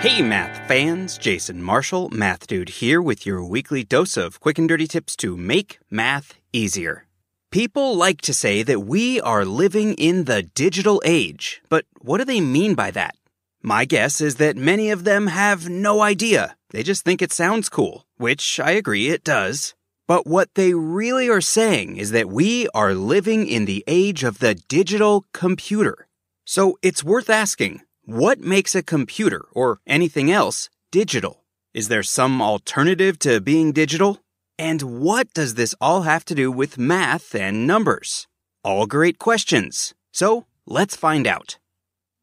Hey, math fans! Jason Marshall, Math Dude here with your weekly dose of quick and dirty tips to make math easier. People like to say that we are living in the digital age, but what do they mean by that? My guess is that many of them have no idea. They just think it sounds cool, which I agree it does. But what they really are saying is that we are living in the age of the digital computer. So it's worth asking what makes a computer or anything else digital? Is there some alternative to being digital? And what does this all have to do with math and numbers? All great questions. So let's find out.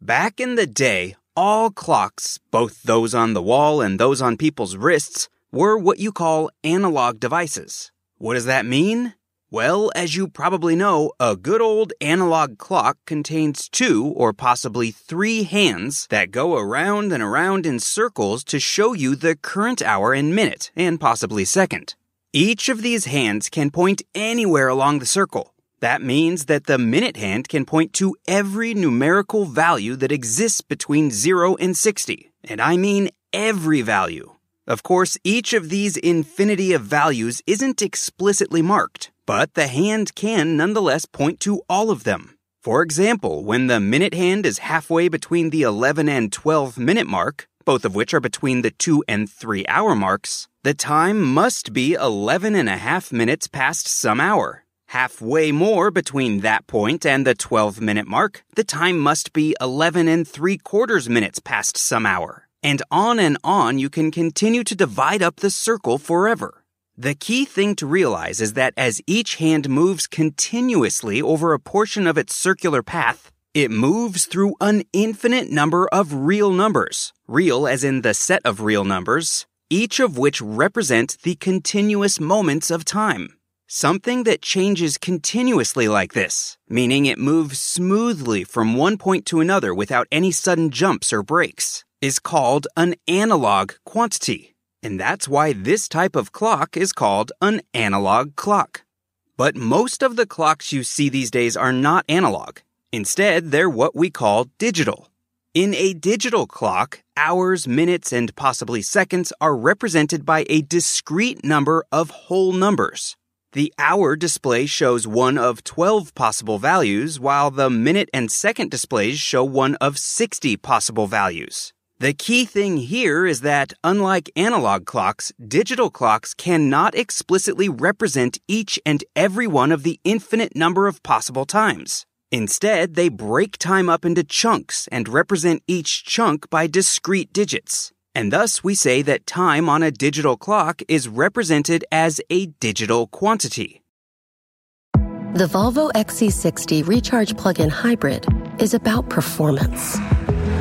Back in the day, all clocks, both those on the wall and those on people's wrists, were what you call analog devices. What does that mean? Well, as you probably know, a good old analog clock contains two or possibly three hands that go around and around in circles to show you the current hour and minute, and possibly second. Each of these hands can point anywhere along the circle. That means that the minute hand can point to every numerical value that exists between 0 and 60. And I mean every value. Of course, each of these infinity of values isn't explicitly marked, but the hand can nonetheless point to all of them. For example, when the minute hand is halfway between the 11 and 12 minute mark, both of which are between the 2 and 3 hour marks, the time must be 11 and a half minutes past some hour. Halfway more between that point and the 12 minute mark, the time must be 11 and 3 quarters minutes past some hour. And on and on you can continue to divide up the circle forever. The key thing to realize is that as each hand moves continuously over a portion of its circular path, it moves through an infinite number of real numbers, real as in the set of real numbers, each of which represent the continuous moments of time. Something that changes continuously like this, meaning it moves smoothly from one point to another without any sudden jumps or breaks is called an analog quantity, and that's why this type of clock is called an analog clock. But most of the clocks you see these days are not analog. Instead, they're what we call digital. In a digital clock, hours, minutes, and possibly seconds are represented by a discrete number of whole numbers. The hour display shows one of 12 possible values, while the minute and second displays show one of 60 possible values. The key thing here is that, unlike analog clocks, digital clocks cannot explicitly represent each and every one of the infinite number of possible times. Instead, they break time up into chunks and represent each chunk by discrete digits. And thus, we say that time on a digital clock is represented as a digital quantity. The Volvo XC60 Recharge Plug in Hybrid is about performance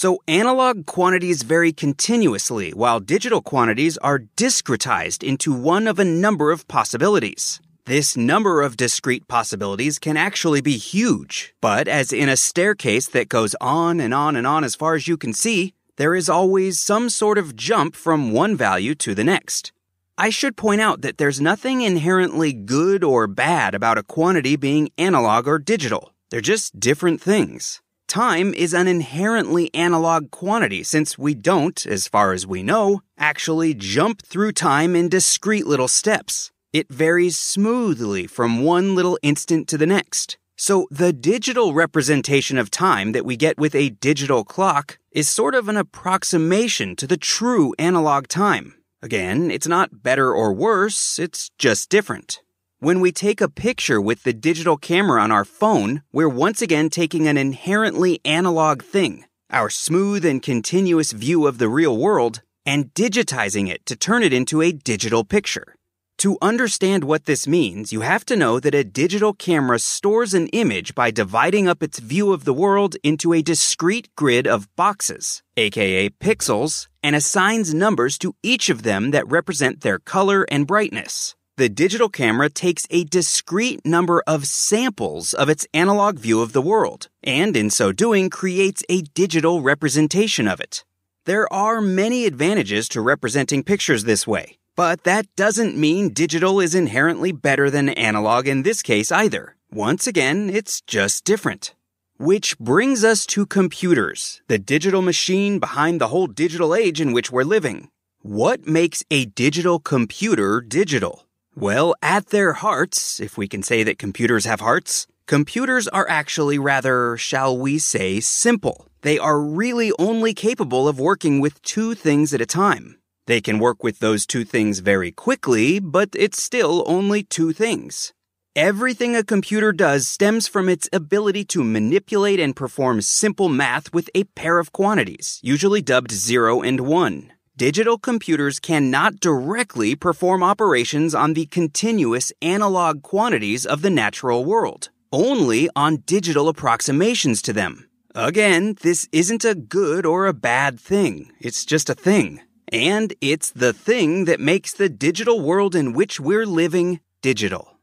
So analog quantities vary continuously, while digital quantities are discretized into one of a number of possibilities. This number of discrete possibilities can actually be huge, but as in a staircase that goes on and on and on as far as you can see, there is always some sort of jump from one value to the next. I should point out that there's nothing inherently good or bad about a quantity being analog or digital. They're just different things. Time is an inherently analog quantity since we don't, as far as we know, actually jump through time in discrete little steps. It varies smoothly from one little instant to the next. So the digital representation of time that we get with a digital clock is sort of an approximation to the true analog time. Again, it's not better or worse, it's just different. When we take a picture with the digital camera on our phone, we're once again taking an inherently analog thing, our smooth and continuous view of the real world, and digitizing it to turn it into a digital picture. To understand what this means, you have to know that a digital camera stores an image by dividing up its view of the world into a discrete grid of boxes, aka pixels, and assigns numbers to each of them that represent their color and brightness. The digital camera takes a discrete number of samples of its analog view of the world, and in so doing creates a digital representation of it. There are many advantages to representing pictures this way. But that doesn't mean digital is inherently better than analog in this case either. Once again, it's just different. Which brings us to computers, the digital machine behind the whole digital age in which we're living. What makes a digital computer digital? Well, at their hearts, if we can say that computers have hearts, computers are actually rather, shall we say, simple. They are really only capable of working with two things at a time. They can work with those two things very quickly, but it's still only two things. Everything a computer does stems from its ability to manipulate and perform simple math with a pair of quantities, usually dubbed 0 and 1. Digital computers cannot directly perform operations on the continuous analog quantities of the natural world, only on digital approximations to them. Again, this isn't a good or a bad thing, it's just a thing. And it's the thing that makes the digital world in which we're living digital.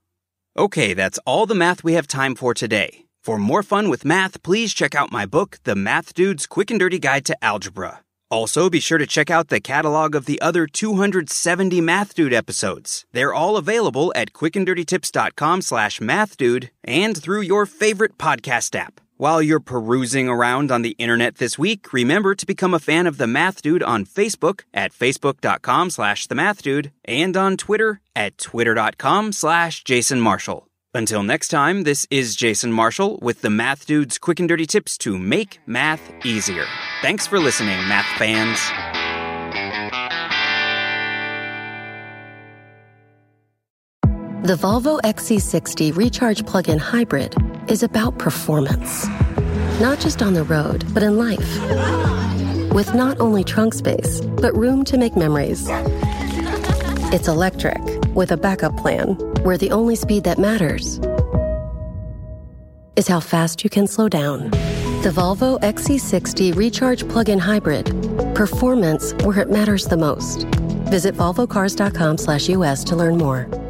Okay, that's all the math we have time for today. For more fun with math, please check out my book, The Math Dude's Quick and Dirty Guide to Algebra. Also, be sure to check out the catalog of the other 270 Math Dude episodes. They're all available at quickanddirtytips.com slash mathdude and through your favorite podcast app. While you're perusing around on the internet this week, remember to become a fan of The Math Dude on Facebook at facebook.com slash The Math and on Twitter at twitter.com slash Jason Marshall. Until next time, this is Jason Marshall with The Math Dude's quick and dirty tips to make math easier. Thanks for listening, math fans. The Volvo XC60 Recharge Plug-in Hybrid is about performance. Not just on the road, but in life. With not only trunk space, but room to make memories. It's electric, with a backup plan, where the only speed that matters is how fast you can slow down. The Volvo XC60 Recharge Plug-in Hybrid. Performance where it matters the most. Visit volvocars.com/us to learn more.